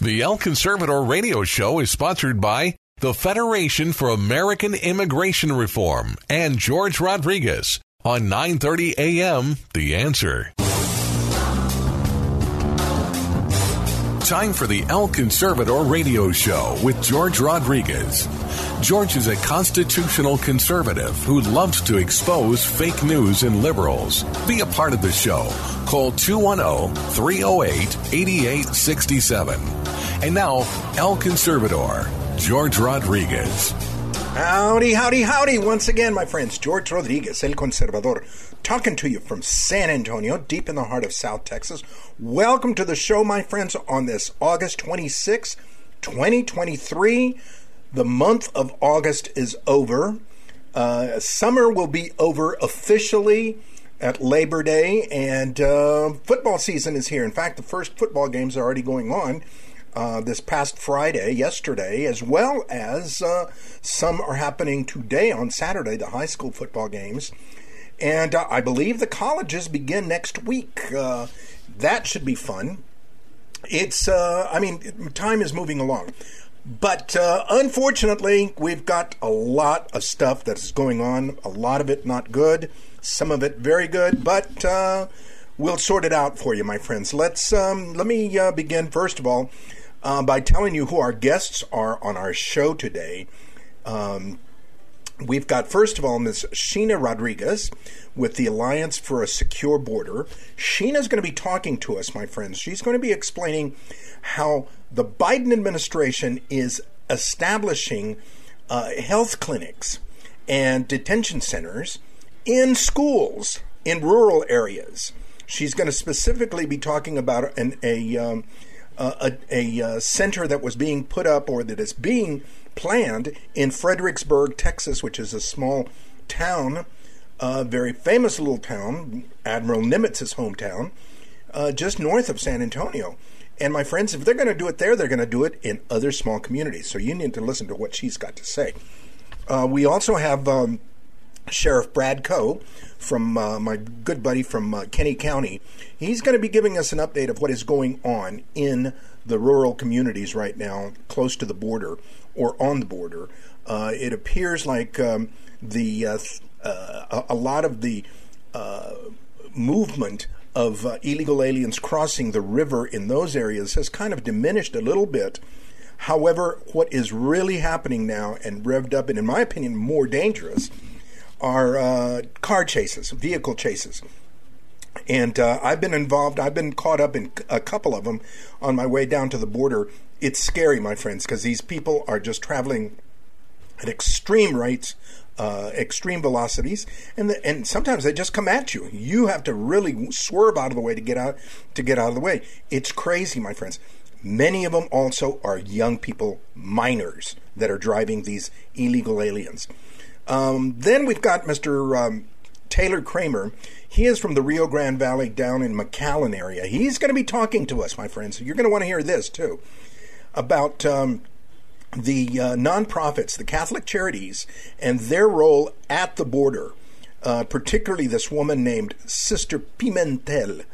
The El Conservador radio show is sponsored by the Federation for American Immigration Reform and George Rodriguez on 9:30 a.m. The Answer. Time for the El Conservador radio show with George Rodriguez. George is a constitutional conservative who loves to expose fake news and liberals. Be a part of the show. Call 210 308 8867. And now, El Conservador, George Rodriguez. Howdy, howdy, howdy. Once again, my friends, George Rodriguez, El Conservador, talking to you from San Antonio, deep in the heart of South Texas. Welcome to the show, my friends, on this August 26, 2023. The month of August is over. Uh, summer will be over officially at Labor Day, and uh, football season is here. In fact, the first football games are already going on. Uh, this past Friday, yesterday, as well as uh, some are happening today on Saturday, the high school football games. And uh, I believe the colleges begin next week. Uh, that should be fun. It's, uh, I mean, time is moving along. But uh, unfortunately, we've got a lot of stuff that is going on. A lot of it not good, some of it very good, but uh, we'll sort it out for you, my friends. Let's um, let me uh, begin first of all by telling you who our guests are on our show today. Um, we've got first of all Ms. Sheena Rodriguez with the Alliance for a Secure Border. Sheena's going to be talking to us, my friends. She's going to be explaining how the Biden administration is establishing uh, health clinics and detention centers in schools in rural areas. She's going to specifically be talking about an, a, um, a, a, a center that was being put up or that is being planned in Fredericksburg, Texas, which is a small town, a very famous little town, Admiral Nimitz's hometown, uh, just north of San Antonio. And my friends, if they're going to do it there, they're going to do it in other small communities. So you need to listen to what she's got to say. Uh, we also have um, Sheriff Brad Coe from uh, my good buddy from uh, Kinney County. He's going to be giving us an update of what is going on in the rural communities right now, close to the border or on the border. Uh, it appears like um, the uh, uh, a lot of the uh, movement of uh, illegal aliens crossing the river in those areas has kind of diminished a little bit. However, what is really happening now and revved up, and in my opinion, more dangerous, are uh, car chases, vehicle chases. And uh, I've been involved, I've been caught up in a couple of them on my way down to the border. It's scary, my friends, because these people are just traveling at extreme rates uh, extreme velocities, and the, and sometimes they just come at you. You have to really swerve out of the way to get out to get out of the way. It's crazy, my friends. Many of them also are young people, minors, that are driving these illegal aliens. Um, then we've got Mr. Um, Taylor Kramer. He is from the Rio Grande Valley down in McAllen area. He's going to be talking to us, my friends. You're going to want to hear this too about um, the uh, nonprofits, the Catholic charities, and their role at the border, uh, particularly this woman named Sister Pimentel.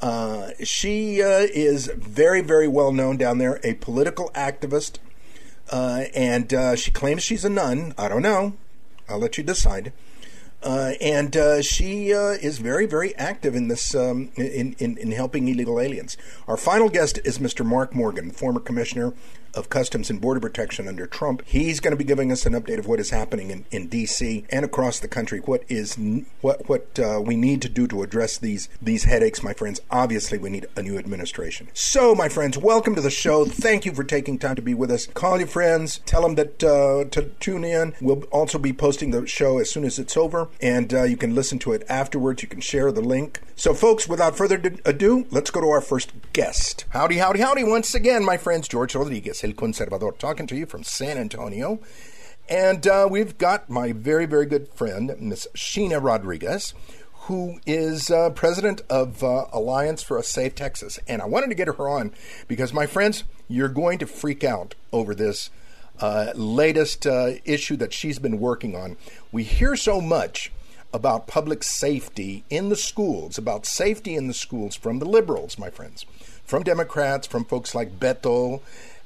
Uh, she uh, is very, very well known down there, a political activist, uh, and uh, she claims she's a nun. I don't know. I'll let you decide. Uh, and uh, she uh, is very, very active in this um, in, in, in helping illegal aliens. Our final guest is Mr. Mark Morgan, former commissioner of Customs and Border Protection under Trump. He's going to be giving us an update of what is happening in, in D.C. and across the country. What is what what uh, we need to do to address these these headaches, my friends. Obviously, we need a new administration. So, my friends, welcome to the show. Thank you for taking time to be with us. Call your friends. Tell them that uh, to tune in. We'll also be posting the show as soon as it's over. and uh, you can listen to it afterwards. You can share the link. So, folks, without further ado, let's go to our first guest. Howdy, howdy, howdy. Once again, my friends, George Rodriguez, El Conservador, talking to you from San Antonio. And uh, we've got my very, very good friend, Miss Sheena Rodriguez, who is uh, president of uh, Alliance for a Safe Texas. And I wanted to get her on because, my friends, you're going to freak out over this uh, latest uh, issue that she's been working on. We hear so much about public safety in the schools, about safety in the schools from the liberals, my friends, from Democrats, from folks like Beto,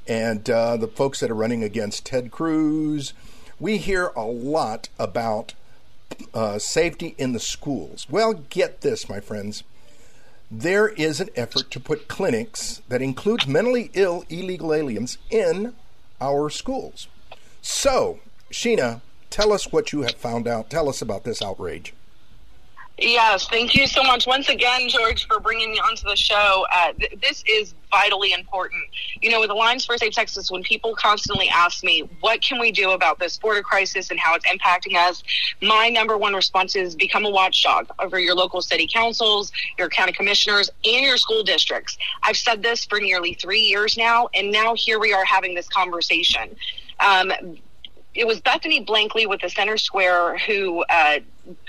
and uh, the folks that are running against Ted Cruz. We hear a lot about uh, safety in the schools. Well, get this, my friends. There is an effort to put clinics that include mentally ill illegal aliens in our schools. So, Sheena, tell us what you have found out. Tell us about this outrage. Yes, thank you so much once again, George, for bringing me onto the show. Uh, th- this is vitally important. You know, with Alliance for Safe Texas, when people constantly ask me, what can we do about this border crisis and how it's impacting us, my number one response is become a watchdog over your local city councils, your county commissioners, and your school districts. I've said this for nearly three years now, and now here we are having this conversation. Um, it was Bethany Blankley with the Center Square who uh,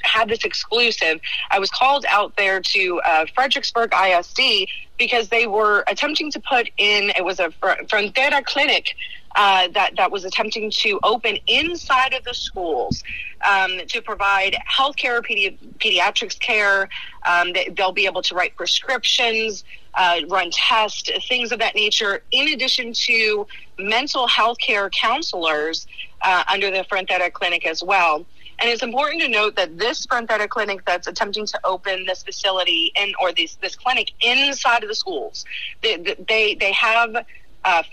had this exclusive. I was called out there to uh, Fredericksburg ISD because they were attempting to put in it was a Frontera clinic uh, that that was attempting to open inside of the schools um, to provide healthcare, pedi- pediatrics care. Um, they, will be able to write prescriptions, uh, run tests, things of that nature. In addition to mental health care counselors uh, under the Frontera clinic as well. And it's important to note that this Frontera clinic that's attempting to open this facility in or this this clinic inside of the schools, they they, they have uh,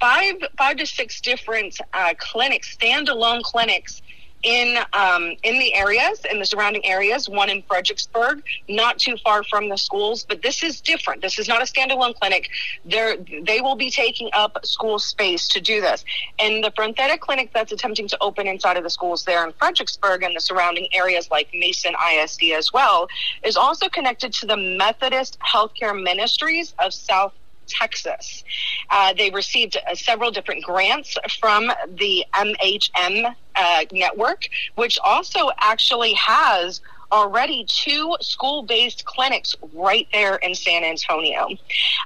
five five to six different uh, clinics, standalone clinics in um, in the areas in the surrounding areas. One in Fredericksburg, not too far from the schools, but this is different. This is not a standalone clinic. They they will be taking up school space to do this. And the Frontera clinic that's attempting to open inside of the schools there in Fredericksburg and the surrounding areas like Mason ISD as well is also connected to the Methodist Healthcare Ministries of South Texas. Uh, they received uh, several different grants from the MHM uh, network, which also actually has already two school based clinics right there in San Antonio.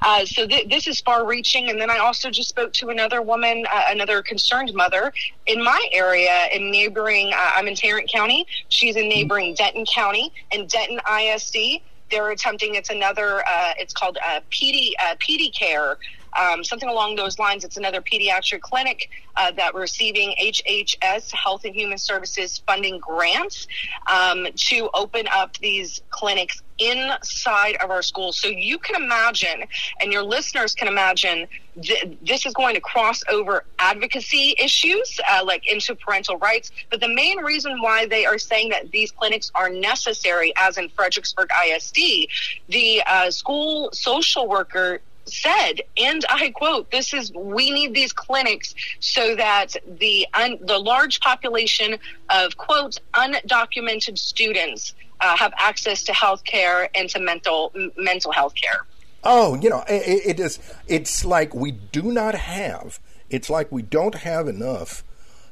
Uh, so th- this is far reaching. And then I also just spoke to another woman, uh, another concerned mother in my area in neighboring, uh, I'm in Tarrant County. She's in neighboring Denton County and Denton ISD they're attempting it's another uh, it's called uh, PD uh, PD care um, something along those lines. It's another pediatric clinic uh, that we're receiving HHS Health and Human Services funding grants um, to open up these clinics inside of our schools. So you can imagine, and your listeners can imagine, th- this is going to cross over advocacy issues uh, like into parental rights. But the main reason why they are saying that these clinics are necessary, as in Fredericksburg ISD, the uh, school social worker said, and I quote, "This is we need these clinics so that the un, the large population of quote undocumented students uh, have access to health care and to mental mental health care." Oh, you know, it, it is. It's like we do not have. It's like we don't have enough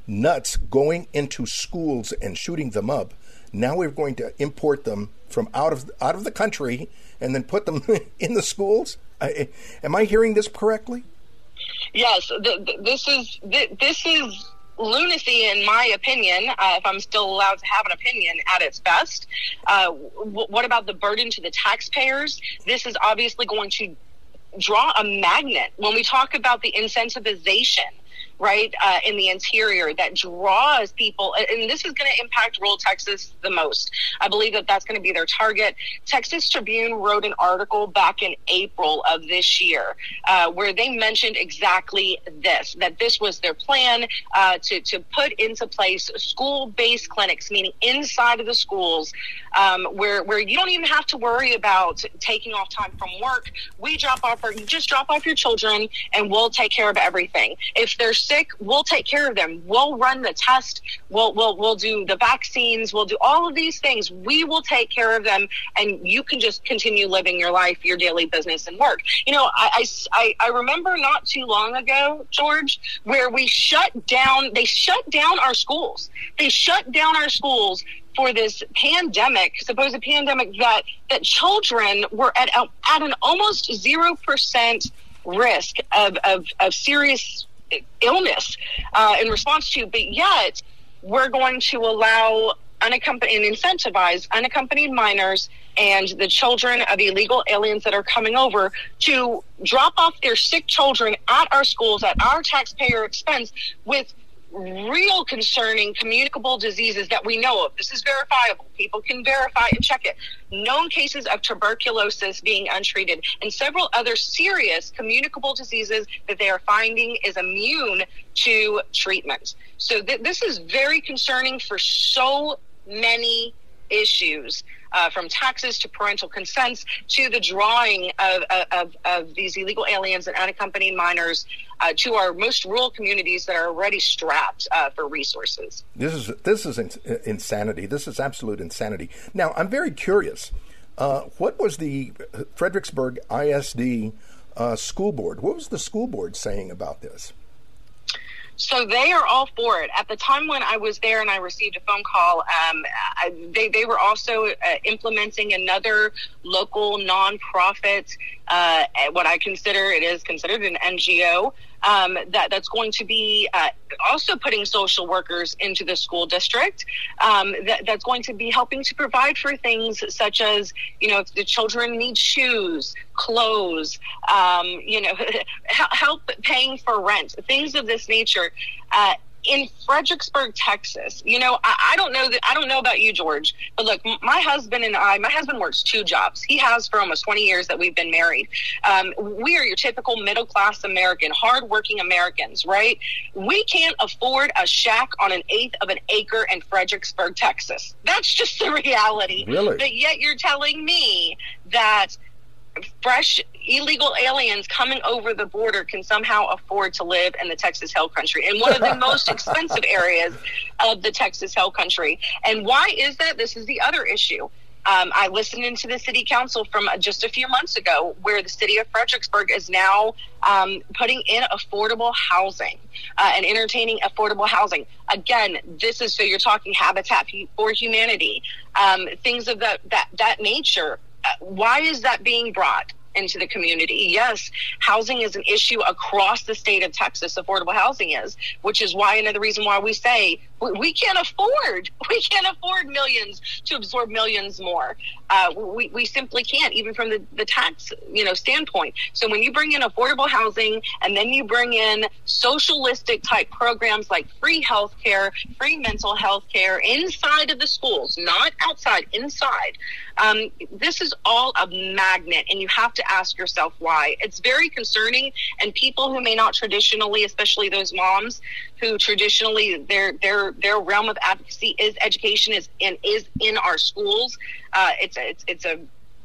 nuts going into schools and shooting them up. Now we're going to import them from out of out of the country and then put them in the schools. I, am I hearing this correctly? Yes, this is this is lunacy, in my opinion. Uh, if I'm still allowed to have an opinion at its best, uh, w- what about the burden to the taxpayers? This is obviously going to draw a magnet when we talk about the incentivization right, uh, in the interior that draws people. And this is going to impact rural Texas the most. I believe that that's going to be their target. Texas Tribune wrote an article back in April of this year uh, where they mentioned exactly this that this was their plan uh, to, to put into place school based clinics, meaning inside of the schools, um, where, where you don't even have to worry about taking off time from work. We drop off, or you just drop off your children and we'll take care of everything. If there's sick, we'll take care of them. We'll run the test. We'll we'll we'll do the vaccines. We'll do all of these things. We will take care of them, and you can just continue living your life, your daily business, and work. You know, I I, I remember not too long ago, George, where we shut down. They shut down our schools. They shut down our schools for this pandemic, supposed pandemic that that children were at at an almost zero percent risk of, of, of serious illness uh, in response to, but yet we're going to allow unaccompanied and incentivize unaccompanied minors and the children of illegal aliens that are coming over to drop off their sick children at our schools at our taxpayer expense with real concerning communicable diseases that we know of. This is verifiable. People can verify and check it. Known cases of tuberculosis being untreated and several other serious communicable diseases that they are finding is immune to treatment. So th- this is very concerning for so many issues uh, from taxes to parental consents to the drawing of, of, of these illegal aliens and unaccompanied minors uh, to our most rural communities that are already strapped uh, for resources. This is this is insanity. This is absolute insanity. Now, I'm very curious. Uh, what was the Fredericksburg ISD uh, school board? What was the school board saying about this? So they are all for it. At the time when I was there and I received a phone call, um, I, they, they were also uh, implementing another local nonprofit, uh, what I consider it is considered an NGO um, that that's going to be uh, also putting social workers into the school district. Um, that, that's going to be helping to provide for things such as you know if the children need shoes, clothes, um, you know, help paying for rent, things of this nature. Uh, in Fredericksburg, Texas, you know, I, I, don't know that I don't know about you, George, but look, my husband and I, my husband works two jobs. He has for almost 20 years that we've been married. Um, we are your typical middle class American, hardworking Americans, right? We can't afford a shack on an eighth of an acre in Fredericksburg, Texas. That's just the reality. Really? But yet you're telling me that fresh illegal aliens coming over the border can somehow afford to live in the Texas Hill Country in one of the most expensive areas of the Texas Hill Country. And why is that? This is the other issue. Um, I listened into the city council from just a few months ago, where the city of Fredericksburg is now um, putting in affordable housing uh, and entertaining affordable housing. Again, this is so you're talking Habitat for Humanity, um, things of that that that nature why is that being brought into the community? Yes, housing is an issue across the state of Texas. Affordable housing is, which is why another reason why we say we can't afford we can't afford millions to absorb millions more. Uh, we, we simply can't, even from the, the tax you know standpoint. So when you bring in affordable housing and then you bring in socialistic type programs like free health care, free mental health care inside of the schools, not outside, inside. Um, this is all a magnet, and you have to ask yourself why. It's very concerning, and people who may not traditionally, especially those moms who traditionally their their their realm of advocacy is education is and is in our schools. Uh, it's it's it's a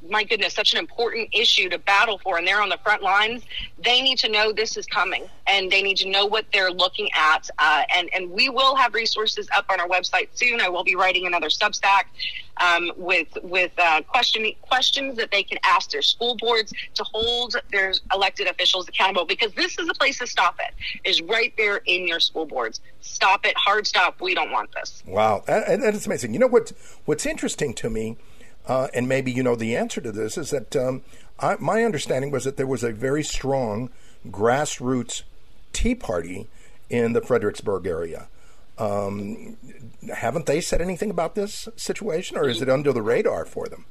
my goodness, such an important issue to battle for, and they're on the front lines. They need to know this is coming, and they need to know what they're looking at. Uh, and and we will have resources up on our website soon. I will be writing another Substack um, with with uh, question, questions that they can ask their school boards to hold their elected officials accountable. Because this is the place to stop it. Is right there in your school boards. Stop it. Hard stop. We don't want this. Wow, that, that is amazing. You know what? What's interesting to me uh, and maybe you know the answer to this, is that um, I, my understanding was that there was a very strong grassroots Tea Party in the Fredericksburg area. Um, haven't they said anything about this situation, or is it under the radar for them?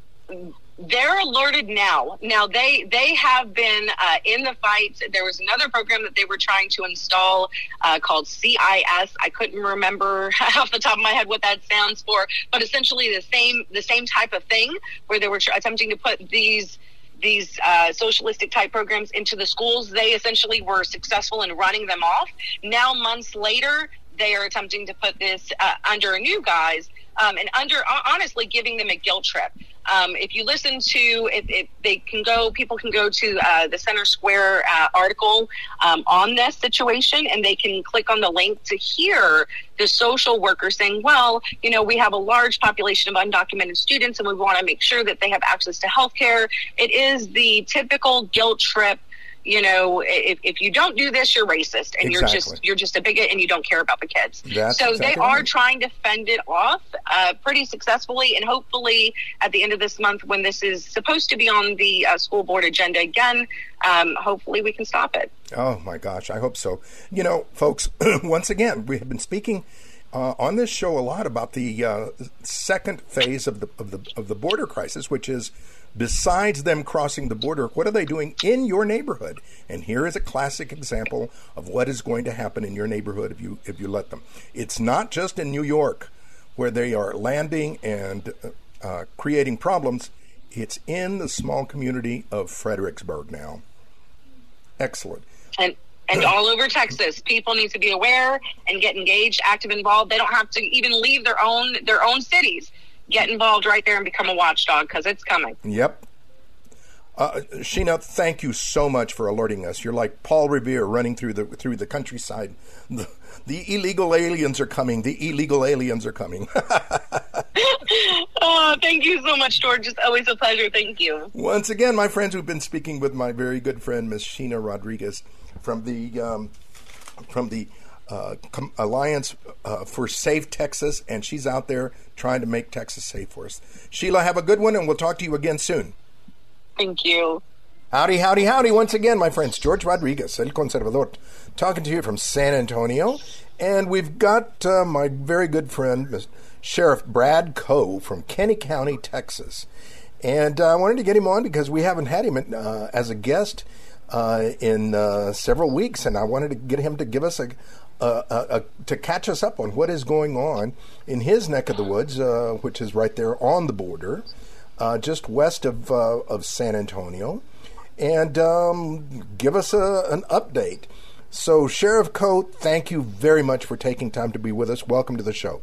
They're alerted now. Now they they have been uh, in the fight. There was another program that they were trying to install uh, called CIS. I couldn't remember off the top of my head what that stands for, but essentially the same the same type of thing where they were tr- attempting to put these these uh, socialistic type programs into the schools. They essentially were successful in running them off. Now months later, they are attempting to put this uh, under a new guise um, and under honestly giving them a guilt trip. Um, if you listen to, if, if, they can go, people can go to uh, the Center Square uh, article um, on this situation, and they can click on the link to hear the social worker saying, "Well, you know, we have a large population of undocumented students, and we want to make sure that they have access to health care." It is the typical guilt trip you know, if, if you don't do this, you're racist and exactly. you're just you're just a bigot and you don't care about the kids. That's so exactly they are right. trying to fend it off uh, pretty successfully, and hopefully at the end of this month, when this is supposed to be on the uh, school board agenda again, um, hopefully we can stop it. Oh my gosh, I hope so. You know, folks, once again, we have been speaking. Uh, on this show, a lot about the uh, second phase of the of the of the border crisis, which is besides them crossing the border, what are they doing in your neighborhood? And here is a classic example of what is going to happen in your neighborhood if you if you let them. It's not just in New York where they are landing and uh, creating problems. It's in the small community of Fredericksburg now. Excellent. And and all over Texas, people need to be aware and get engaged, active, involved. They don't have to even leave their own their own cities get involved right there and become a watchdog because it's coming. Yep. Uh, Sheena, thank you so much for alerting us. You're like Paul Revere running through the through the countryside. The, the illegal aliens are coming. The illegal aliens are coming. oh, thank you so much, George. It's always a pleasure. Thank you. Once again, my friends, we've been speaking with my very good friend, Miss Sheena Rodriguez, from the um, from the uh, Com- Alliance uh, for Safe Texas, and she's out there trying to make Texas safe for us. Sheila, have a good one, and we'll talk to you again soon. Thank you. Howdy, howdy, howdy. Once again, my friends, George Rodriguez, El Conservador, talking to you from San Antonio. And we've got uh, my very good friend, Sheriff Brad Coe from Kinney County, Texas. And uh, I wanted to get him on because we haven't had him uh, as a guest uh, in uh, several weeks, and I wanted to get him to give us a, uh, uh, uh, to catch us up on what is going on in his neck of the woods, uh, which is right there on the border, uh, just west of uh, of San Antonio, and um, give us a, an update. So, Sheriff Coe, thank you very much for taking time to be with us. Welcome to the show.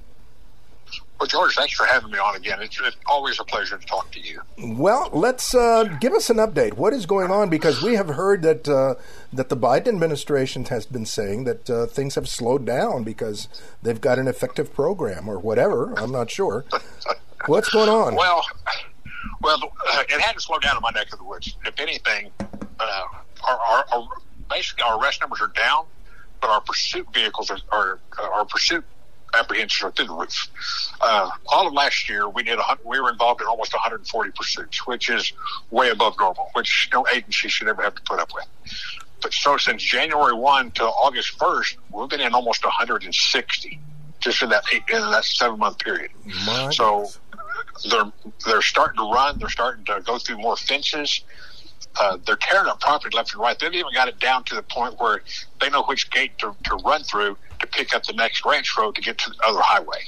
Well, George, thanks for having me on again. It's, it's always a pleasure to talk to you. Well, let's uh, give us an update. What is going on? Because we have heard that uh, that the Biden administration has been saying that uh, things have slowed down because they've got an effective program or whatever. I'm not sure. What's going on? Well, well, uh, it hadn't slowed down in my neck of the woods. If anything, uh, our, our, our, basically our arrest numbers are down, but our pursuit vehicles are, are our pursuit apprehensions are through the roof. Uh, all of last year, we did a, we were involved in almost 140 pursuits, which is way above normal, which no agency should ever have to put up with. But so since January 1 to August 1st, we've been in almost 160 just in that eight, in that seven month period. My so they're they're starting to run. They're starting to go through more fences. Uh, they're tearing up property left and right. They've even got it down to the point where they know which gate to, to run through to pick up the next ranch road to get to the other highway.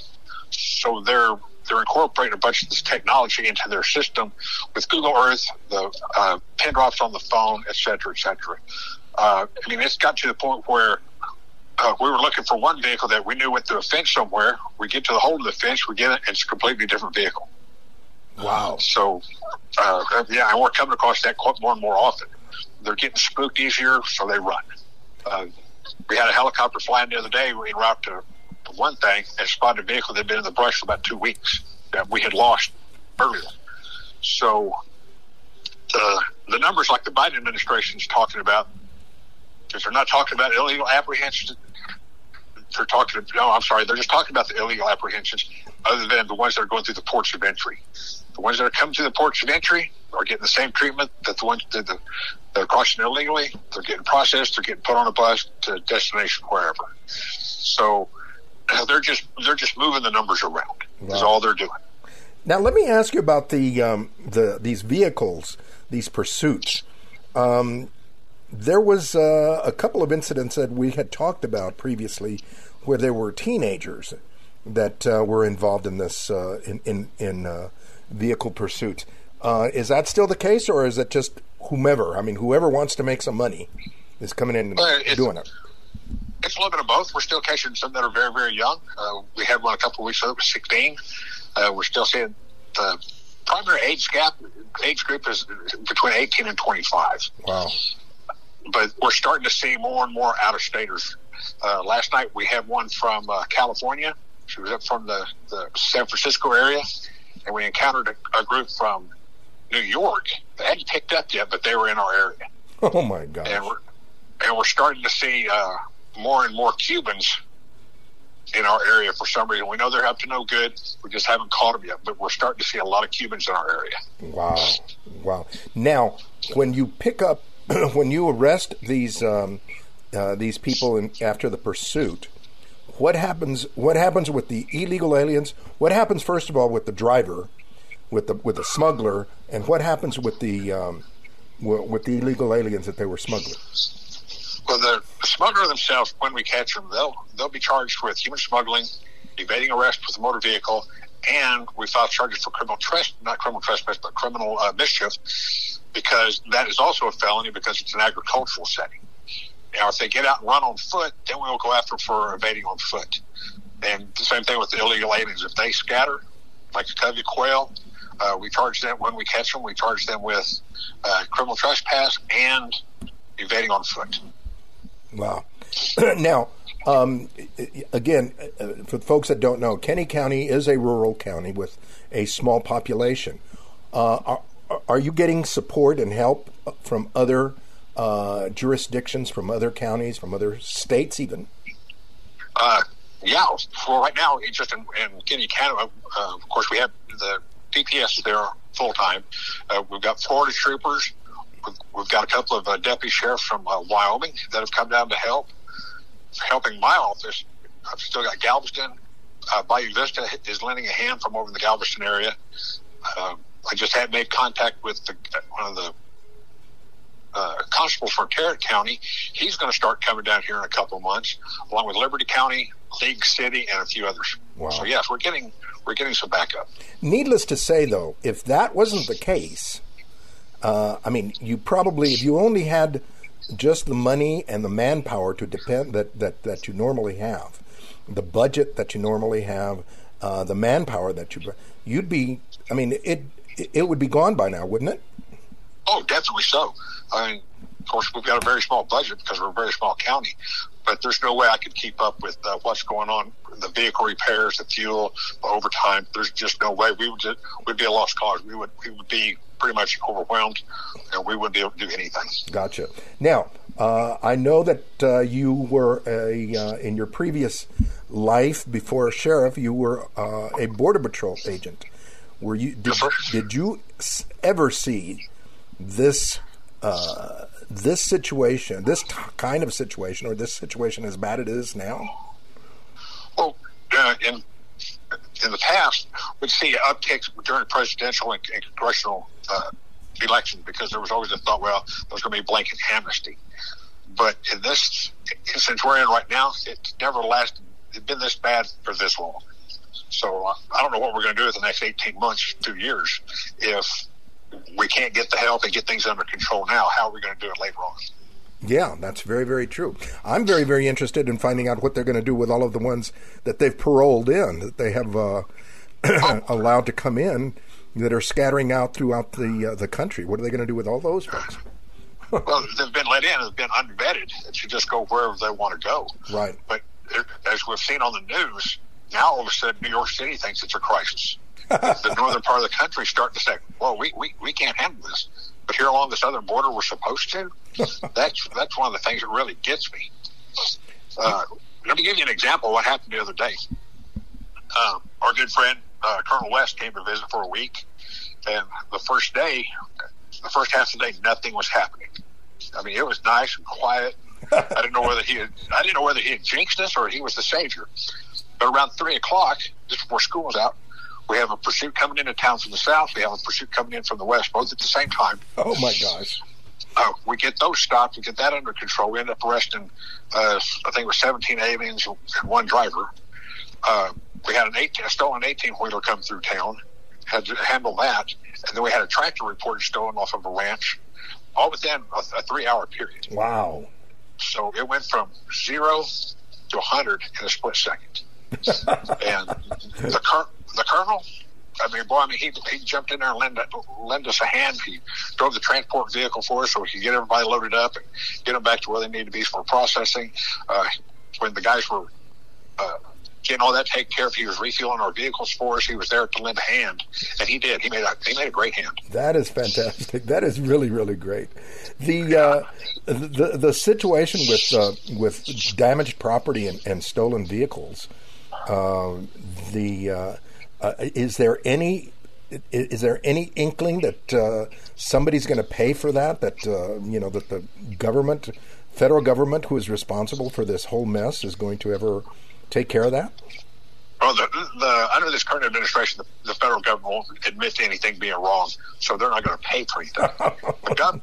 So they're they're incorporating a bunch of this technology into their system with Google Earth, the uh, pin drops on the phone, et cetera, et cetera. Uh, I mean, it's got to the point where uh, we were looking for one vehicle that we knew went through a fence somewhere. We get to the hole of the fence, we get it, it's a completely different vehicle. Wow. So, uh, yeah, and we're coming across that more and more often. They're getting spooked easier, so they run. Uh, we had a helicopter flying the other day en route to, one thing and spotted a vehicle that had been in the brush for about two weeks that we had lost earlier. So the the numbers like the Biden administration is talking about, because they're not talking about illegal apprehensions. They're talking. No, I'm sorry. They're just talking about the illegal apprehensions, other than the ones that are going through the ports of entry. The ones that are coming through the ports of entry are getting the same treatment that the ones that the, that are crossing illegally. They're getting processed. They're getting put on a bus to destination wherever. So they're just they're just moving the numbers around. Wow. Is all they're doing. Now let me ask you about the um, the these vehicles, these pursuits. Um, there was uh, a couple of incidents that we had talked about previously, where there were teenagers that uh, were involved in this uh, in in, in uh, vehicle pursuit. Uh, is that still the case, or is it just whomever? I mean, whoever wants to make some money is coming in and doing it. it's a little bit of both. We're still catching some that are very, very young. Uh, we had one a couple of weeks ago that was 16. Uh, we're still seeing the primary age gap, age group is between 18 and 25. Wow. But we're starting to see more and more out of staters. Uh, last night we had one from uh, California. She was up from the, the San Francisco area, and we encountered a, a group from New York. They hadn't picked up yet, but they were in our area. Oh my God! And we're and we're starting to see uh, more and more Cubans in our area for some reason. We know they're up to no good. We just haven't caught them yet, but we're starting to see a lot of Cubans in our area. Wow, wow! Now, when you pick up, when you arrest these um, uh, these people in, after the pursuit, what happens? What happens with the illegal aliens? What happens first of all with the driver, with the with the smuggler, and what happens with the um, with the illegal aliens that they were smuggling? Well, the smuggler themselves, when we catch them, they'll they'll be charged with human smuggling, evading arrest with a motor vehicle, and we file charges for criminal trespass, not criminal trespass, but criminal uh, mischief, because that is also a felony because it's an agricultural setting. Now, if they get out and run on foot, then we will go after for evading on foot. And the same thing with the illegal aliens. If they scatter, like the covey quail, uh, we charge them when we catch them. We charge them with uh, criminal trespass and evading on foot. Wow. now, um, again, uh, for folks that don't know, Kinney County is a rural county with a small population. Uh, are, are you getting support and help from other uh, jurisdictions, from other counties, from other states, even? Uh, yeah. For right now, just in, in County, uh, of course, we have the DPS there full time. Uh, we've got Florida troopers. We've, we've got a couple of uh, deputy sheriffs from uh, Wyoming that have come down to help. Helping my office, I've still got Galveston. Bayou Vista is lending a hand from over in the Galveston area. I just had made contact with the, one of the uh, constables from Tarrant County. He's going to start coming down here in a couple of months, along with Liberty County, League City, and a few others. Wow. So yes, we're getting we're getting some backup. Needless to say, though, if that wasn't the case, uh, I mean, you probably if you only had just the money and the manpower to depend that that that you normally have, the budget that you normally have, uh, the manpower that you you'd be. I mean, it it would be gone by now, wouldn't it? Oh, definitely so. I mean, of course, we've got a very small budget because we're a very small county, but there's no way I could keep up with uh, what's going on, the vehicle repairs, the fuel, the overtime. There's just no way we would just, we'd be a lost cause. We would we would be pretty much overwhelmed, and we wouldn't be able to do anything. Gotcha. Now, uh, I know that uh, you were a uh, in your previous life before a sheriff, you were uh, a border patrol agent. Were you did, did you ever see this uh, this situation, this t- kind of situation, or this situation as bad it is now? Well, uh, in in the past, we'd see upticks during presidential and, and congressional uh, elections because there was always a thought, well, there's going to be blanket amnesty. But in this instance we're in right now, it's never lasted. It's been this bad for this long. So uh, I don't know what we're going to do in the next 18 months, two years, if we can't get the help and get things under control now. How are we going to do it later on? Yeah, that's very, very true. I'm very, very interested in finding out what they're going to do with all of the ones that they've paroled in, that they have uh, allowed to come in, that are scattering out throughout the uh, the country. What are they going to do with all those folks? well, they've been let in, they've been unvetted. It should just go wherever they want to go. Right. But as we've seen on the news, now all of a sudden New York City thinks it's a crisis. the northern part of the country starting to say, "Well, we, we, we can't handle this." But here along the southern border, we're supposed to. that's that's one of the things that really gets me. Uh, let me give you an example of what happened the other day. Uh, our good friend uh, Colonel West came to visit for a week, and the first day, the first half of the day, nothing was happening. I mean, it was nice and quiet. I didn't know whether he had, I didn't know whether he had jinxed us or he was the savior. But around three o'clock, just before school was out, we have a pursuit coming into town from the south. We have a pursuit coming in from the west, both at the same time. Oh my gosh! Uh, we get those stopped. We get that under control. We end up arresting, uh, I think it was 17 aliens and one driver. Uh, we had an 18, a stolen 18 wheeler come through town. Had to handle that, and then we had a tractor reported stolen off of a ranch, all within a, a three hour period. Wow! so it went from zero to 100 in a split second. and the, cur- the colonel, I mean, boy, I mean, he, he jumped in there and lent, lent us a hand. He drove the transport vehicle for us so we could get everybody loaded up and get them back to where they need to be for processing. Uh, when the guys were uh, getting all that taken care of, he was refueling our vehicles for us. He was there to lend a hand, and he did. He made a he made a great hand. That is fantastic. That is really really great. The uh, the the situation with uh, with damaged property and, and stolen vehicles. Uh, the uh, uh, is there any is there any inkling that uh, somebody's going to pay for that? That you know that the government, federal government, who is responsible for this whole mess, is going to ever take care of that? Well, the, the, under this current administration, the, the, federal government won't admit to anything being wrong, so they're not going to pay for anything. the, gov-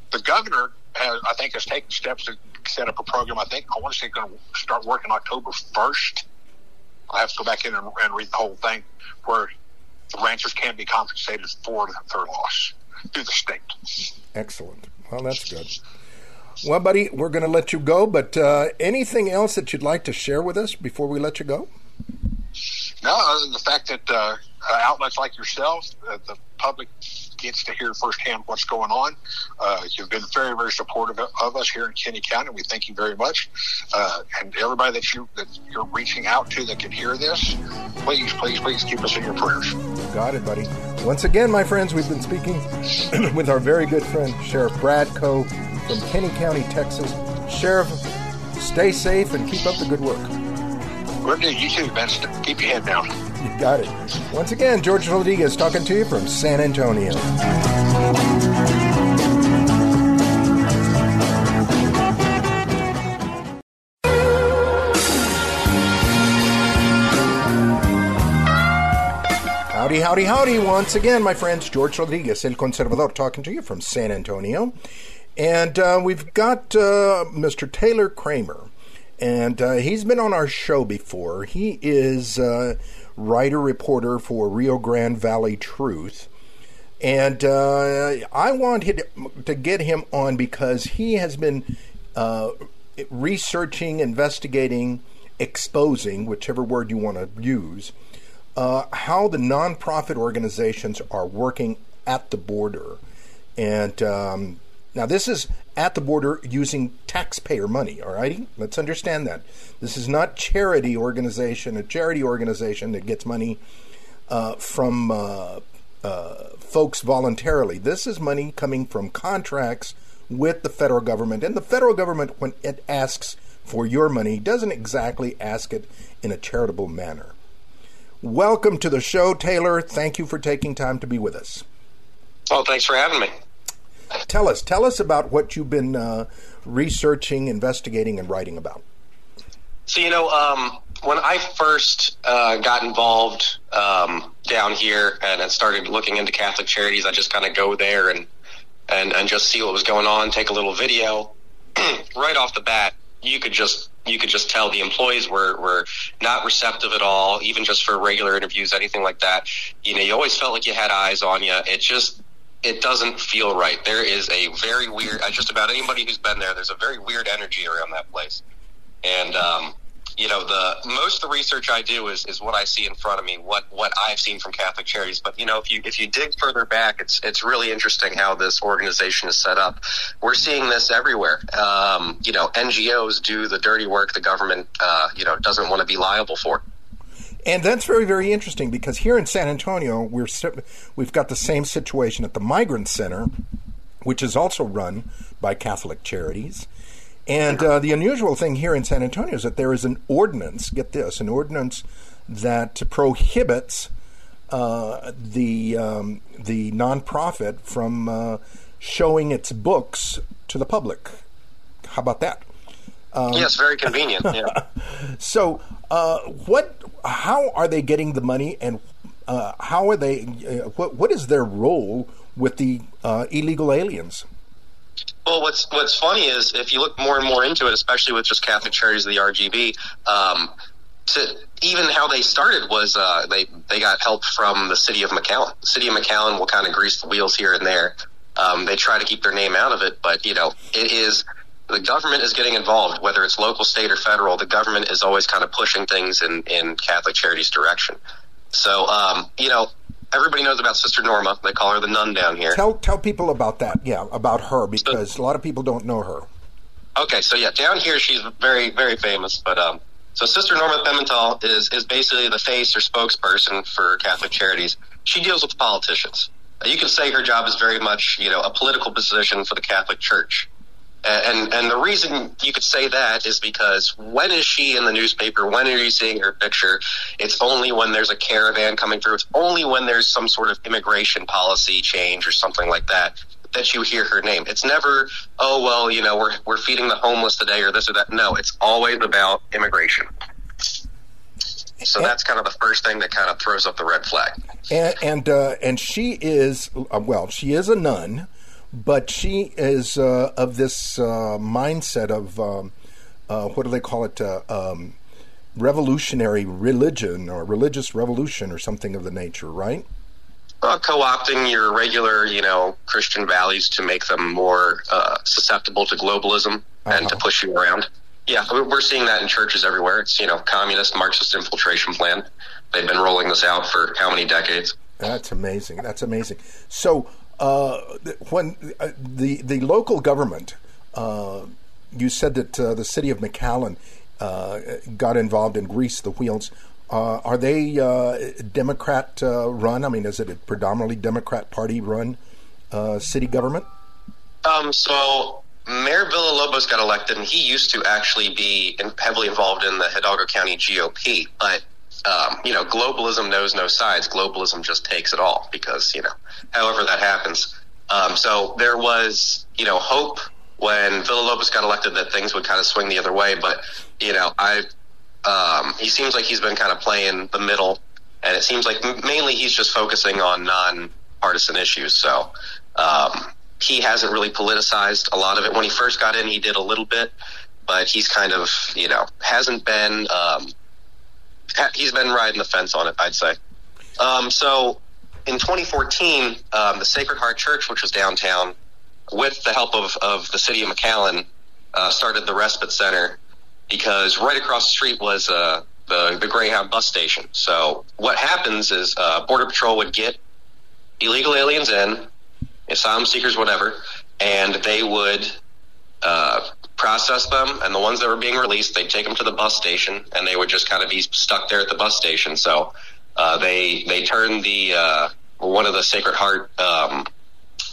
the governor, has, I think, has taken steps to set up a program. I think I want to say going to start working October first. I have to go back in and, and, read the whole thing, where the ranchers can be compensated for their loss through the state. Excellent. Well, that's good. Well, buddy, we're going to let you go, but uh, anything else that you'd like to share with us before we let you go? No, other than the fact that uh, outlets like yourself, uh, the public gets to hear firsthand what's going on. Uh, you've been very, very supportive of us here in Kinney County. We thank you very much. Uh, and everybody that you that you're reaching out to that can hear this, please, please, please keep us in your prayers. Got it, buddy. Once again, my friends, we've been speaking with our very good friend Sheriff Brad Coe from Kinney County, Texas. Sheriff, stay safe and keep up the good work. We're doing you too, Ben. Keep your head down. You got it. Once again, George Rodriguez talking to you from San Antonio. Howdy, howdy, howdy. Once again, my friends, George Rodriguez, El Conservador, talking to you from San Antonio. And uh, we've got uh, Mr. Taylor Kramer, and uh, he's been on our show before. He is uh, writer reporter for Rio Grande Valley Truth. And uh, I want to get him on because he has been uh, researching, investigating, exposing, whichever word you want to use, how the nonprofit organizations are working at the border. And um, now, this is at the border using taxpayer money, all righty? Let's understand that. This is not charity organization, a charity organization that gets money uh, from uh, uh, folks voluntarily. This is money coming from contracts with the federal government. And the federal government, when it asks for your money, doesn't exactly ask it in a charitable manner. Welcome to the show, Taylor. Thank you for taking time to be with us. Oh, thanks for having me. Tell us, tell us about what you've been uh, researching, investigating, and writing about. So you know, um, when I first uh, got involved um, down here and, started looking into Catholic charities, I just kind of go there and, and and just see what was going on, take a little video. right off the bat, you could just you could just tell the employees were were not receptive at all, even just for regular interviews, anything like that. You know, you always felt like you had eyes on you. It just it doesn't feel right. There is a very weird. Just about anybody who's been there, there's a very weird energy around that place. And um, you know, the most of the research I do is is what I see in front of me, what what I've seen from Catholic Charities. But you know, if you if you dig further back, it's it's really interesting how this organization is set up. We're seeing this everywhere. Um, you know, NGOs do the dirty work the government, uh, you know, doesn't want to be liable for. And that's very, very interesting because here in San Antonio, we're we've got the same situation at the Migrant Center, which is also run by Catholic Charities. And uh, the unusual thing here in San Antonio is that there is an ordinance. Get this, an ordinance that prohibits uh, the um, the nonprofit from uh, showing its books to the public. How about that? Um, yes, very convenient. Yeah. so, uh, what? How are they getting the money, and uh, how are they? Uh, what What is their role with the uh, illegal aliens? Well, what's what's funny is if you look more and more into it, especially with just Catholic Charities of the RGV, um, to even how they started was uh, they they got help from the city of McAllen. The city of McAllen will kind of grease the wheels here and there. Um, they try to keep their name out of it, but you know it is the government is getting involved, whether it's local, state, or federal. The government is always kind of pushing things in in Catholic Charities' direction. So, um, you know, everybody knows about Sister Norma. They call her the nun down here. Tell tell people about that. Yeah, about her because so, a lot of people don't know her. Okay, so yeah, down here she's very very famous, but um, so Sister Norma Pimentel is is basically the face or spokesperson for Catholic Charities. She deals with politicians. You can say her job is very much you know a political position for the Catholic Church. And and the reason you could say that is because when is she in the newspaper? When are you seeing her picture? It's only when there's a caravan coming through. It's only when there's some sort of immigration policy change or something like that that you hear her name. It's never, oh well, you know, we're we're feeding the homeless today or this or that. No, it's always about immigration. So that's kind of the first thing that kind of throws up the red flag. And and, uh, and she is uh, well, she is a nun but she is uh, of this uh, mindset of um, uh, what do they call it? Uh, um, revolutionary religion or religious revolution or something of the nature, right? Uh, co-opting your regular, you know, Christian values to make them more uh, susceptible to globalism uh-huh. and to push you around. Yeah, we're seeing that in churches everywhere. It's you know, communist Marxist infiltration plan. They've been rolling this out for how many decades? That's amazing. That's amazing. So, when uh, the the local government, uh, you said that uh, the city of McAllen uh, got involved and greased the wheels. Uh, are they Democrat run? I mean, is it a predominantly Democrat Party run city government? Um, so Mayor Villalobos got elected, and he used to actually be in, heavily involved in the Hidalgo County GOP, but um, you know, globalism knows no sides. Globalism just takes it all because, you know, however that happens. Um, so there was, you know, hope when Villalobos got elected that things would kind of swing the other way. But, you know, I, um, he seems like he's been kind of playing the middle and it seems like mainly he's just focusing on non-partisan issues. So, um, he hasn't really politicized a lot of it. When he first got in, he did a little bit, but he's kind of, you know, hasn't been, um, he's been riding the fence on it, I'd say. Um, so in 2014, um, the Sacred Heart Church, which was downtown, with the help of, of the city of McAllen, uh, started the respite center because right across the street was uh, the the Greyhound bus station. So what happens is uh, Border Patrol would get illegal aliens in, asylum seekers, whatever, and they would uh, process them, and the ones that were being released, they'd take them to the bus station, and they would just kind of be stuck there at the bus station. So uh, they they turned the uh, one of the Sacred Heart um,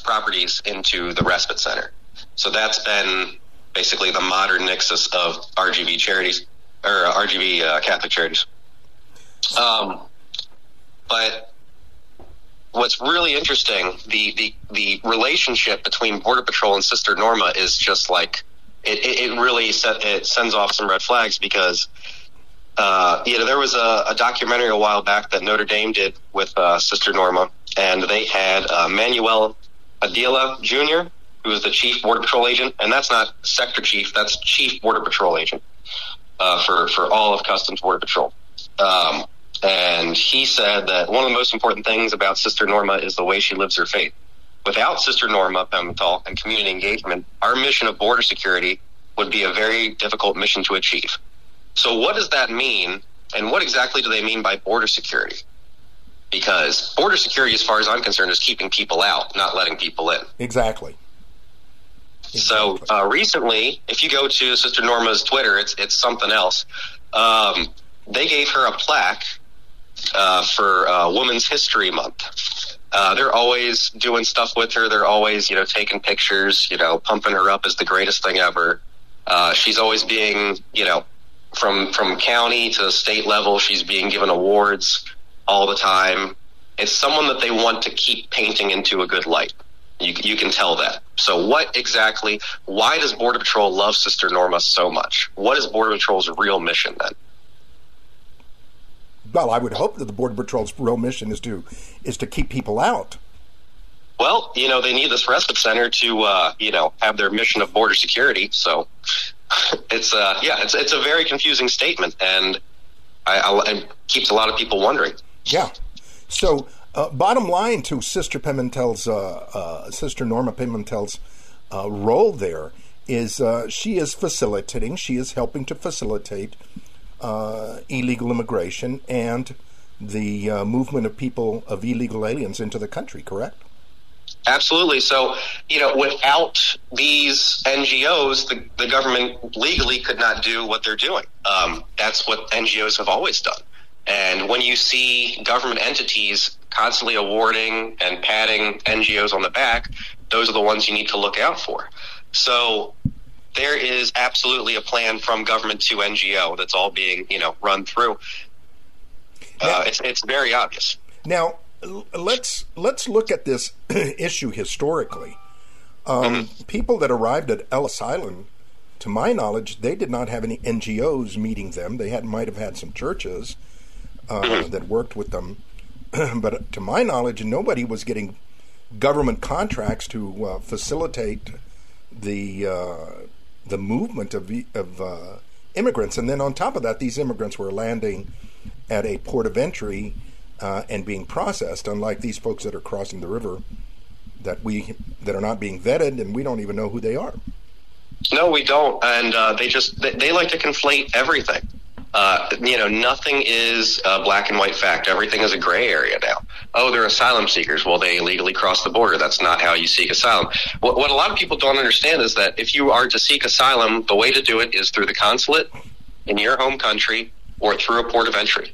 properties into the respite center. So that's been basically the modern nexus of RGV charities or RGV uh, Catholic charities. Um, but what's really interesting, the, the, the relationship between Border Patrol and Sister Norma is just like it, it, really set, it sends off some red flags because uh, you know there was a, a, documentary a while back that Notre Dame did with uh, Sister Norma, and they had uh, Manuel Padilla Jr., who was the chief border patrol agent, and that's not sector chief, that's chief border patrol agent uh, for for all of Customs Border Patrol. Um, and he said that one of the most important things about Sister Norma is the way she lives her faith. Without Sister Norma Pimentel and community engagement, our mission of border security would be a very difficult mission to achieve. So, what does that mean? And what exactly do they mean by border security? Because border security, as far as I'm concerned, is keeping people out, not letting people in. Exactly. exactly. So, uh, recently, if you go to Sister Norma's Twitter, it's it's something else. Um, they gave her a plaque uh, for uh, Women's History Month. Uh, they're always doing stuff with her. They're always, you know, taking pictures, you know, pumping her up as the greatest thing ever. Uh, she's always being, you know, from from county to state level, she's being given awards all the time. It's someone that they want to keep painting into a good light. You, you can tell that. So, what exactly? Why does Border Patrol love Sister Norma so much? What is Border Patrol's real mission then? Well, I would hope that the Border Patrol's real mission is to is to keep people out. Well, you know, they need this respite center to, uh, you know, have their mission of border security. So it's, uh, yeah, it's it's a very confusing statement, and I, I, it keeps a lot of people wondering. Yeah. So, uh, bottom line to Sister Pimentel's, uh, uh, Sister Norma Pimentel's uh, role there is uh, she is facilitating, she is helping to facilitate uh, illegal immigration and the uh, movement of people, of illegal aliens into the country, correct? Absolutely. So, you know, without these NGOs, the, the government legally could not do what they're doing. Um, that's what NGOs have always done. And when you see government entities constantly awarding and patting NGOs on the back, those are the ones you need to look out for. So there is absolutely a plan from government to NGO that's all being, you know, run through. Uh, it's, it's very obvious. Now, let's let's look at this issue historically. Um, mm-hmm. People that arrived at Ellis Island, to my knowledge, they did not have any NGOs meeting them. They had might have had some churches uh, mm-hmm. that worked with them, but to my knowledge, nobody was getting government contracts to uh, facilitate the uh, the movement of of uh, immigrants. And then on top of that, these immigrants were landing at a port of entry uh, and being processed, unlike these folks that are crossing the river that we that are not being vetted and we don't even know who they are. No, we don't, and uh, they just they, they, like to conflate everything. Uh, you know, nothing is a black and white fact. Everything is a gray area now. Oh, they're asylum seekers. Well, they illegally crossed the border. That's not how you seek asylum. What, what a lot of people don't understand is that if you are to seek asylum, the way to do it is through the consulate in your home country or through a port of entry.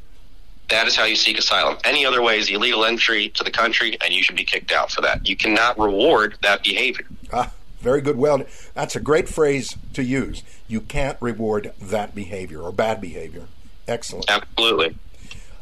That is how you seek asylum. Any other way is illegal entry to the country, and you should be kicked out for that. You cannot reward that behavior. Ah, very good. Well, that's a great phrase to use. You can't reward that behavior or bad behavior. Excellent. Absolutely.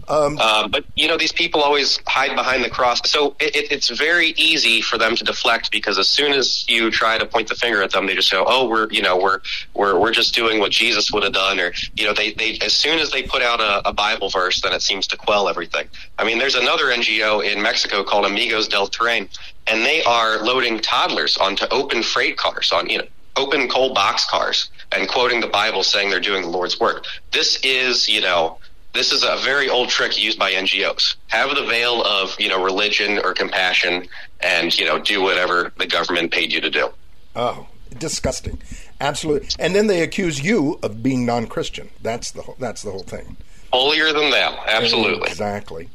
Um, uh, but you know, these people always hide behind the cross. So it, it's very easy for them to deflect because as soon as you try to point the finger at them, they just go, "Oh, we're you know we're we're we're just doing what Jesus would have done," or you know, they they as soon as they put out a, a Bible verse, then it seems to quell everything. I mean, there's another NGO in Mexico called Amigos del Tren, and they are loading toddlers onto open freight cars on you know open coal box cars and quoting the Bible saying they're doing the Lord's work. This is, you know, this is a very old trick used by NGOs. Have the veil of, you know, religion or compassion and, you know, do whatever the government paid you to do. Oh, disgusting. Absolutely. And then they accuse you of being non-Christian. That's the that's the whole thing. Holier than thou. Absolutely. Exactly.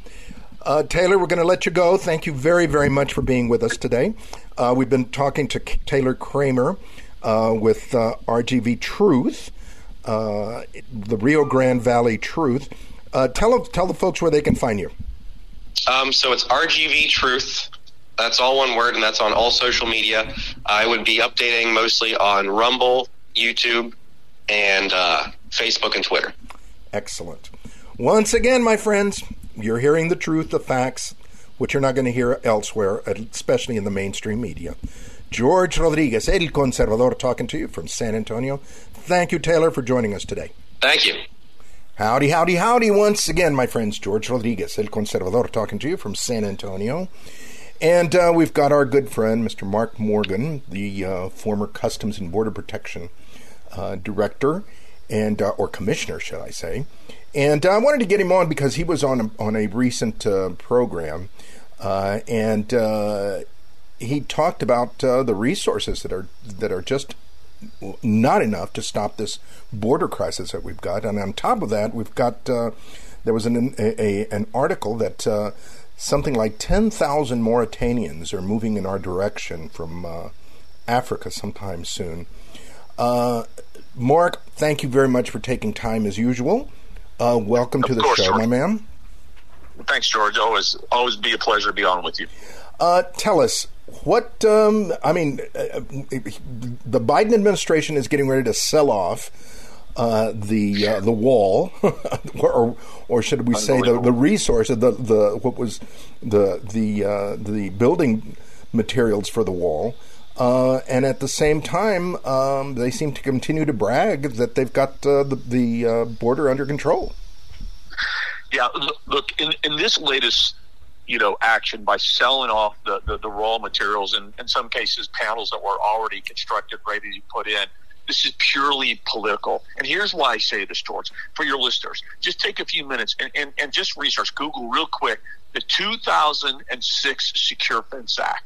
Uh, Taylor, we're going to let you go. Thank you very, very much for being with us today. Uh, we've been talking to K- Taylor Kramer uh, with uh, RGV Truth, uh, the Rio Grande Valley Truth. Uh, tell tell the folks where they can find you. Um, so it's RGV Truth. That's all one word, and that's on all social media. I would be updating mostly on Rumble, YouTube, and uh, Facebook and Twitter. Excellent. Once again, my friends, you're hearing the truth, the facts, which you're not going to hear elsewhere, especially in the mainstream media. George Rodriguez, El Conservador, talking to you from San Antonio. Thank you, Taylor, for joining us today. Thank you. Howdy, howdy, howdy, once again, my friends. George Rodriguez, El Conservador, talking to you from San Antonio. And uh, we've got our good friend, Mr. Mark Morgan, the uh, former Customs and Border Protection uh, Director, and uh, or Commissioner, should I say. And uh, I wanted to get him on because he was on a, on a recent uh, program, and he talked about uh, the resources that are that are just not enough to stop this border crisis that we've got, and on top of that, we've got uh, there was an a, a, an article that uh, something like ten thousand Mauritanians are moving in our direction from uh, Africa sometime soon. Uh, Mark, thank you very much for taking time as usual. Uh, welcome of to the course, show, George. my man. Thanks, George. Always, always be a pleasure to be on with you. Uh, tell us what um, I mean. Uh, the Biden administration is getting ready to sell off uh, the uh, the wall, or or should we say the the resource the the what was the the uh, the building materials for the wall. Uh, and at the same time, um, they seem to continue to brag that they've got uh, the, the uh, border under control. Yeah, look in in this latest you know action by selling off the, the, the raw materials and in some cases panels that were already constructed ready to put in this is purely political. And here's why I say this, George, for your listeners. Just take a few minutes and, and, and just research, Google real quick, the 2006 Secure Fence Act.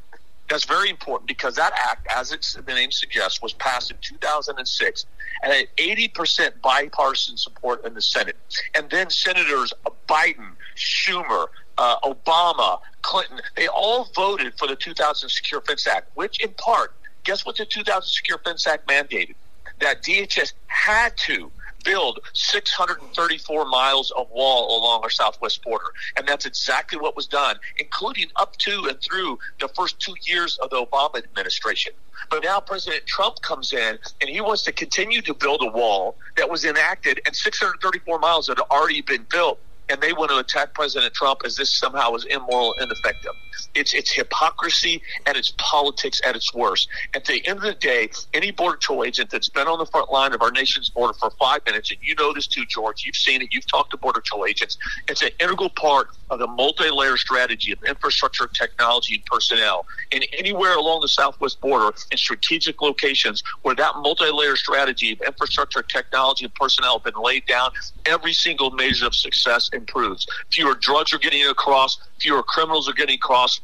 That's very important because that act, as it's, the name suggests, was passed in 2006 and had 80% bipartisan support in the Senate. And then Senators Biden, Schumer, uh, Obama, Clinton, they all voted for the 2000 Secure Fence Act, which in part, guess what the 2000 Secure Fence Act mandated? That DHS had to build 634 miles of wall along our southwest border. And that's exactly what was done, including up to and through the first two years of the Obama administration. But now President Trump comes in and he wants to continue to build a wall that was enacted and 634 miles had already been built and they want to attack President Trump as this somehow is immoral and ineffective. It's it's hypocrisy and it's politics at its worst. At the end of the day, any border patrol agent that's been on the front line of our nation's border for five minutes, and you know this too, George, you've seen it, you've talked to border patrol agents, it's an integral part of the multi-layer strategy of infrastructure, technology, and personnel. And anywhere along the southwest border in strategic locations where that multi-layer strategy of infrastructure, technology, and personnel have been laid down, every single measure of success improves. Fewer drugs are getting across, fewer criminals are getting across,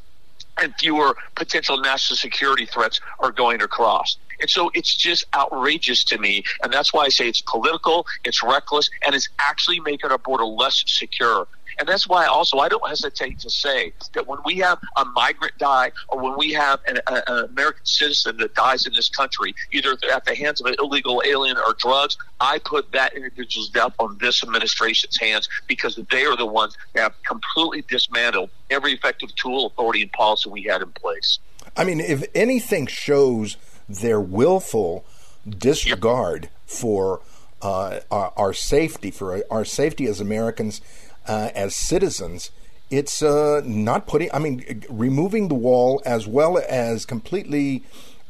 and fewer potential national security threats are going across. And so it's just outrageous to me. And that's why I say it's political, it's reckless, and it's actually making our border less secure. And that's why also I don't hesitate to say that when we have a migrant die or when we have an, a, an American citizen that dies in this country, either at the hands of an illegal alien or drugs, I put that individual's death on this administration's hands because they are the ones that have completely dismantled every effective tool, authority, and policy we had in place. I mean, if anything shows their willful disregard yep. for uh, our, our, safety, for our safety as Americans, uh, as citizens, it's uh, not putting, I mean, removing the wall as well as completely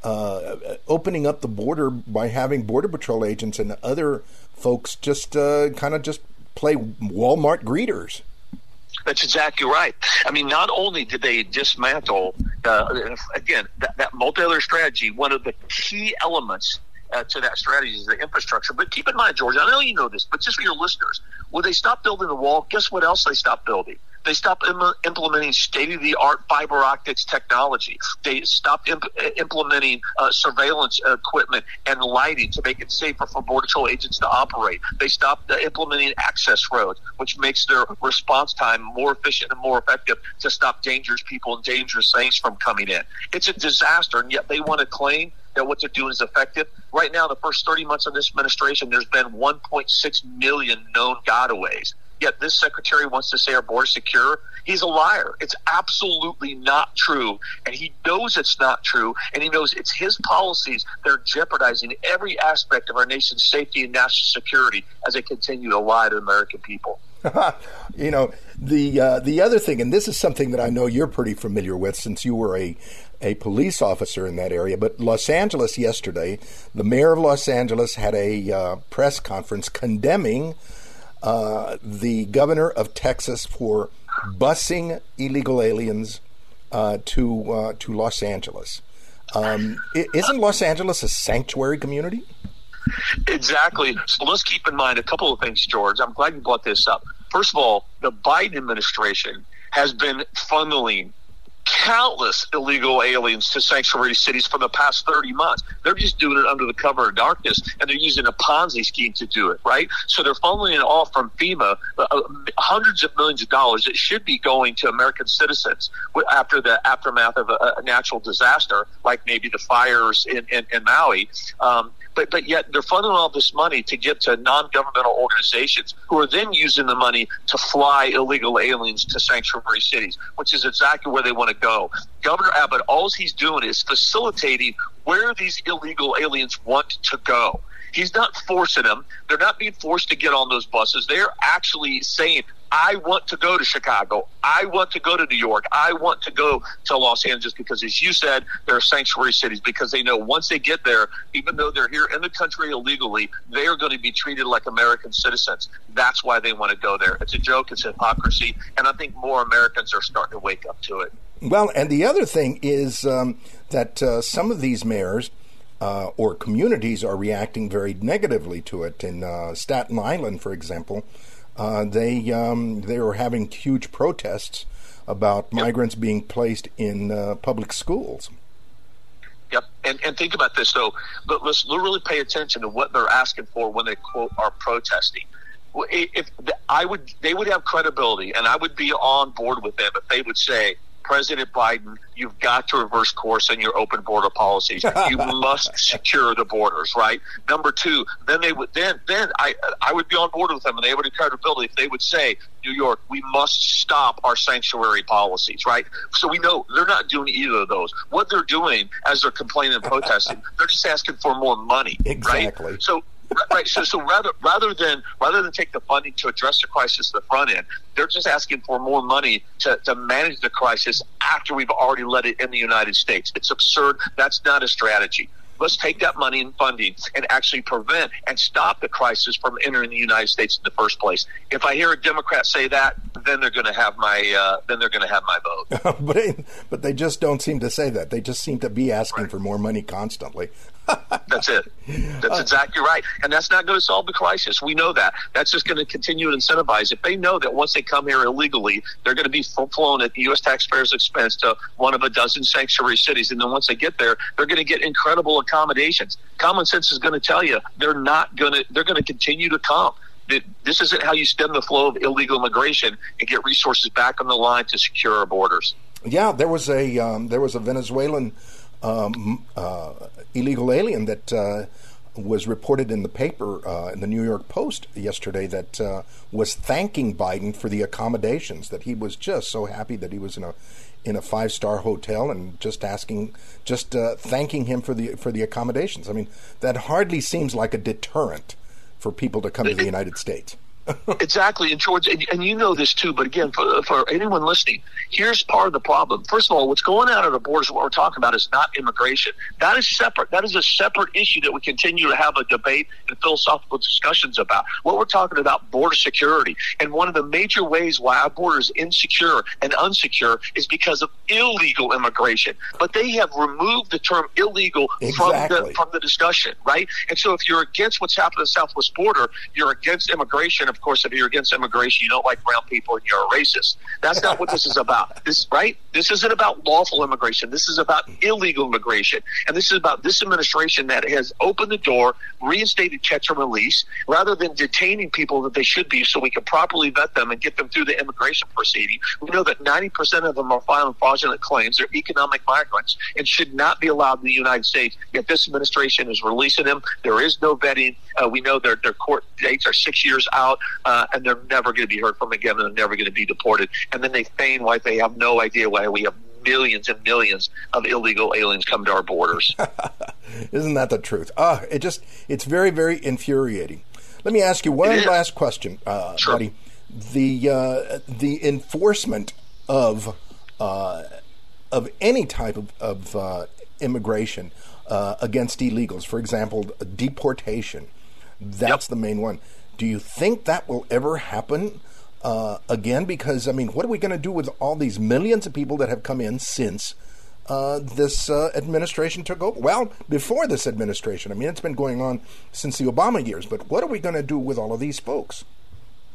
uh, opening up the border by having Border Patrol agents and other folks just uh, kind of just play Walmart greeters. That's exactly right. I mean, not only did they dismantle, uh, again, that, that multi-layer strategy, one of the key elements uh, to that strategy is the infrastructure. But keep in mind, George, I know you know this, but just for your listeners, when they stopped building the wall, guess what else they stopped building? They stopped Im- implementing state of the art fiber optics technology. They stopped imp- implementing uh, surveillance equipment and lighting to make it safer for Border Patrol agents to operate. They stopped uh, implementing access roads, which makes their response time more efficient and more effective to stop dangerous people and dangerous things from coming in. It's a disaster, and yet they want to claim that what they're doing is effective. Right now, the first 30 months of this administration, there's been 1.6 million known gotaways. Yet this secretary wants to say our border secure. He's a liar. It's absolutely not true. And he knows it's not true. And he knows it's his policies that are jeopardizing every aspect of our nation's safety and national security as they continue to lie to American people. you know the uh, the other thing, and this is something that I know you're pretty familiar with, since you were a a police officer in that area. But Los Angeles yesterday, the mayor of Los Angeles had a uh, press conference condemning uh, the governor of Texas for busing illegal aliens uh, to uh, to Los Angeles. Um, isn't Los Angeles a sanctuary community? Exactly. So let's keep in mind a couple of things, George. I'm glad you brought this up. First of all, the Biden administration has been funneling countless illegal aliens to sanctuary cities for the past 30 months. They're just doing it under the cover of darkness, and they're using a Ponzi scheme to do it, right? So they're funneling it all from FEMA, uh, uh, hundreds of millions of dollars. It should be going to American citizens after the aftermath of a, a natural disaster, like maybe the fires in, in, in Maui. Um, but but yet they're funding all this money to give to non-governmental organizations who are then using the money to fly illegal aliens to sanctuary cities, which is exactly where they want to go. Governor Abbott, all he's doing is facilitating where these illegal aliens want to go. He's not forcing them. They're not being forced to get on those buses. They're actually saying, I want to go to Chicago. I want to go to New York. I want to go to Los Angeles because, as you said, they're sanctuary cities because they know once they get there, even though they're here in the country illegally, they are going to be treated like American citizens. That's why they want to go there. It's a joke. It's hypocrisy. And I think more Americans are starting to wake up to it. Well, and the other thing is um, that uh, some of these mayors uh, or communities are reacting very negatively to it. In uh, Staten Island, for example, uh, they um, they were having huge protests about yep. migrants being placed in uh, public schools. Yep. And and think about this though. But let's really pay attention to what they're asking for when they quote are protesting. If I would, they would have credibility, and I would be on board with them if they would say, President Biden, you've got to reverse course on your open border policies. You must secure the borders, right? Number two, then they would then then I I would be on board with them, and they would have credibility if they would say, New York, we must stop our sanctuary policies, right? So we know they're not doing either of those. What they're doing as they're complaining and protesting, they're just asking for more money, exactly. Right? So right. So, so rather rather than rather than take the funding to address the crisis at the front end, they're just asking for more money to, to manage the crisis after we've already let it in the United States. It's absurd. That's not a strategy. Let's take that money and funding and actually prevent and stop the crisis from entering the United States in the first place. If I hear a Democrat say that, then they're going to have my uh, then they're going to have my vote. but but they just don't seem to say that. They just seem to be asking right. for more money constantly. That's it. That's exactly right. And that's not going to solve the crisis. We know that. That's just going to continue to incentivize. If they know that once they come here illegally, they're going to be flown at the U.S. taxpayers' expense to one of a dozen sanctuary cities. And then once they get there, they're going to get incredible accommodations. Common sense is going to tell you they're not going to, they're going to continue to come this isn't how you stem the flow of illegal immigration and get resources back on the line to secure our borders. Yeah, there was a um, there was a Venezuelan um, uh, illegal alien that uh, was reported in the paper uh, in the New York Post yesterday that uh, was thanking Biden for the accommodations. That he was just so happy that he was in a in a five star hotel and just asking, just uh, thanking him for the for the accommodations. I mean, that hardly seems like a deterrent for people to come to the United States exactly, and George, and, and, you know this too. But again, for, for anyone listening, here's part of the problem. First of all, what's going on at the borders, what we're talking about, is not immigration. That is separate. That is a separate issue that we continue to have a debate and philosophical discussions about. What we're talking about, border security, and one of the major ways why our border is insecure and unsecure is because of illegal immigration. But they have removed the term illegal exactly. from the from the discussion, right? And so, if you're against what's happening at the southwest border, you're against immigration of course, if you're against immigration, you don't like brown people, and you're a racist. That's not what this is about. This right? This isn't about lawful immigration. This is about illegal immigration, and this is about this administration that has opened the door, reinstated catch and release, rather than detaining people that they should be, so we can properly vet them and get them through the immigration proceeding. We know that 90% of them are filing fraudulent claims. They're economic migrants and should not be allowed in the United States. Yet this administration is releasing them. There is no vetting. Uh, we know their their court dates are six years out uh, and they're never going to be heard from again, and they're never going to be deported. And then they feign like they have no idea why we have millions and millions of illegal aliens come to our borders. Isn't that the truth? Uh, it just it's very very infuriating. Let me ask you one last question, uh, sure. buddy. The uh, the enforcement of uh, of any type of, of uh, immigration uh, against illegals, for example, deportation. That's yep. the main one. Do you think that will ever happen uh, again? Because, I mean, what are we going to do with all these millions of people that have come in since uh, this uh, administration took over? Well, before this administration. I mean, it's been going on since the Obama years, but what are we going to do with all of these folks?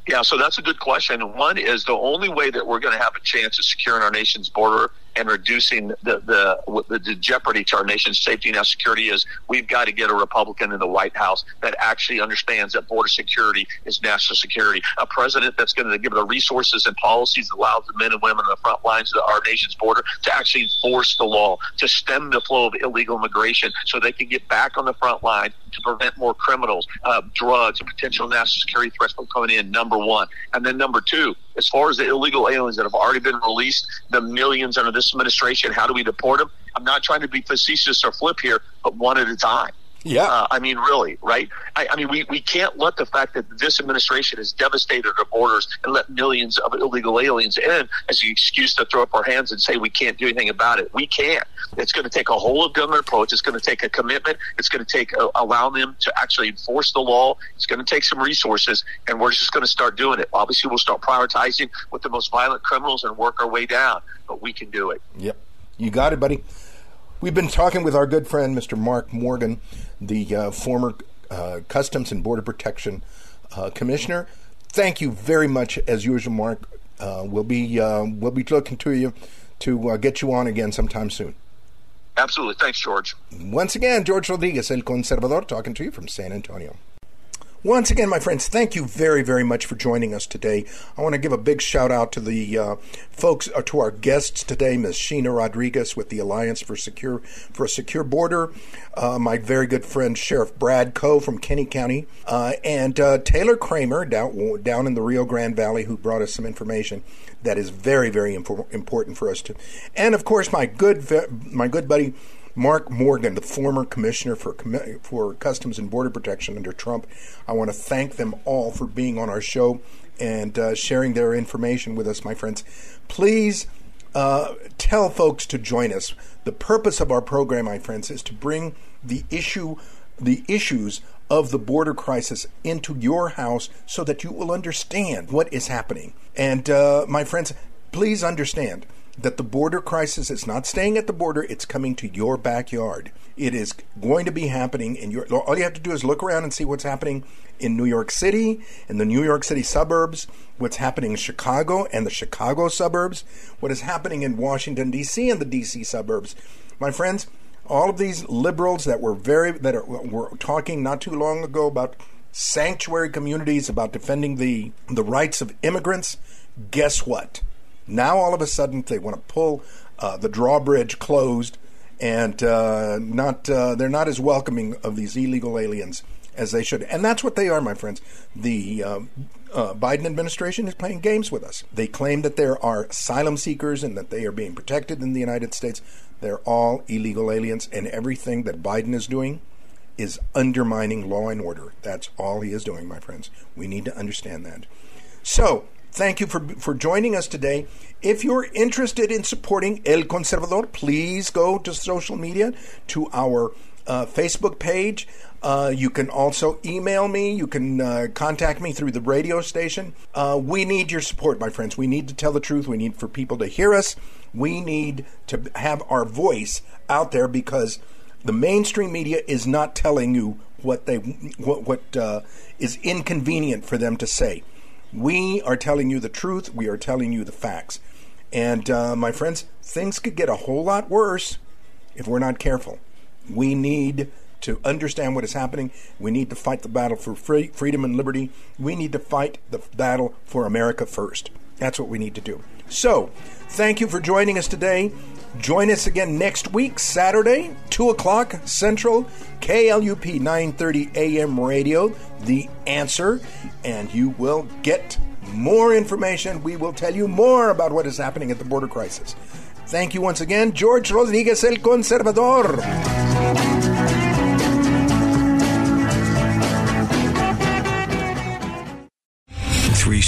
Yeah, so that's a good question. One is the only way that we're going to have a chance of securing our nation's border and reducing the, the, the jeopardy to our nation's safety and security is we've got to get a Republican in the White House that actually understands that border security is national security. A president that's going to give the resources and policies that allows the men and women on the front lines of our nation's border to actually enforce the law, to stem the flow of illegal immigration so they can get back on the front line to prevent more criminals, uh, drugs, and potential national security threats from coming in, number one. And then number two, as far as the illegal aliens that have already been released, the millions under this administration, how do we deport them? I'm not trying to be facetious or flip here, but one at a time. Yeah. Uh, I mean, really, right? I, I, mean, we, we can't let the fact that this administration has devastated our borders and let millions of illegal aliens in as an excuse to throw up our hands and say we can't do anything about it. We can't. It's going to take a whole of government approach. It's going to take a commitment. It's going to take a, uh, allow them to actually enforce the law. It's going to take some resources, and we're just going to start doing it. Obviously, we'll start prioritizing with the most violent criminals and work our way down, but we can do it. Yep. You got it, buddy. We've been talking with our good friend, Mr. Mark Morgan, the uh, former uh, Customs and Border Protection uh, Commissioner. Thank you very much, as usual, Mark. Uh, we'll be uh, we'll be looking to you to uh, get you on again sometime soon. Absolutely. Thanks, George. Once again, George Rodriguez, El Conservador, talking to you from San Antonio. Once again, my friends, thank you very, very much for joining us today. I want to give a big shout out to the uh, folks, uh, to our guests today, Ms. Sheena Rodriguez with the Alliance for Secure for a Secure Border, uh, my very good friend Sheriff Brad Coe from Kinney County, uh, and uh, Taylor Kramer down down in the Rio Grande Valley, who brought us some information that is very, very important for us to, and of course my good my good buddy Mark Morgan, the former commissioner for for Customs and Border Protection under Trump. I want to thank them all for being on our show and uh, sharing their information with us, my friends. Please uh, tell folks to join us. The purpose of our program, my friends, is to bring the issue, the issues of the border crisis into your house so that you will understand what is happening. And uh, my friends, please understand that the border crisis is not staying at the border, it's coming to your backyard. It is going to be happening in your all you have to do is look around and see what's happening in New York City, in the New York City suburbs, what's happening in Chicago and the Chicago suburbs, what is happening in Washington DC and the DC suburbs. My friends, all of these liberals that were very that are, were talking not too long ago about sanctuary communities about defending the the rights of immigrants, guess what? Now all of a sudden they want to pull uh, the drawbridge closed, and uh, not uh, they're not as welcoming of these illegal aliens as they should. And that's what they are, my friends. The um, uh, Biden administration is playing games with us. They claim that there are asylum seekers and that they are being protected in the United States. They're all illegal aliens, and everything that Biden is doing is undermining law and order. That's all he is doing, my friends. We need to understand that. So, Thank you for, for joining us today. If you're interested in supporting El Conservador, please go to social media, to our uh, Facebook page. Uh, you can also email me. You can uh, contact me through the radio station. Uh, we need your support, my friends. We need to tell the truth. We need for people to hear us. We need to have our voice out there because the mainstream media is not telling you what they what, what uh, is inconvenient for them to say. We are telling you the truth. We are telling you the facts. And uh, my friends, things could get a whole lot worse if we're not careful. We need to understand what is happening. We need to fight the battle for free, freedom and liberty. We need to fight the battle for America first. That's what we need to do. So, thank you for joining us today. Join us again next week, Saturday, 2 o'clock Central, KLUP 930 AM radio, The Answer, and you will get more information. We will tell you more about what is happening at the border crisis. Thank you once again, George Rodriguez, El Conservador.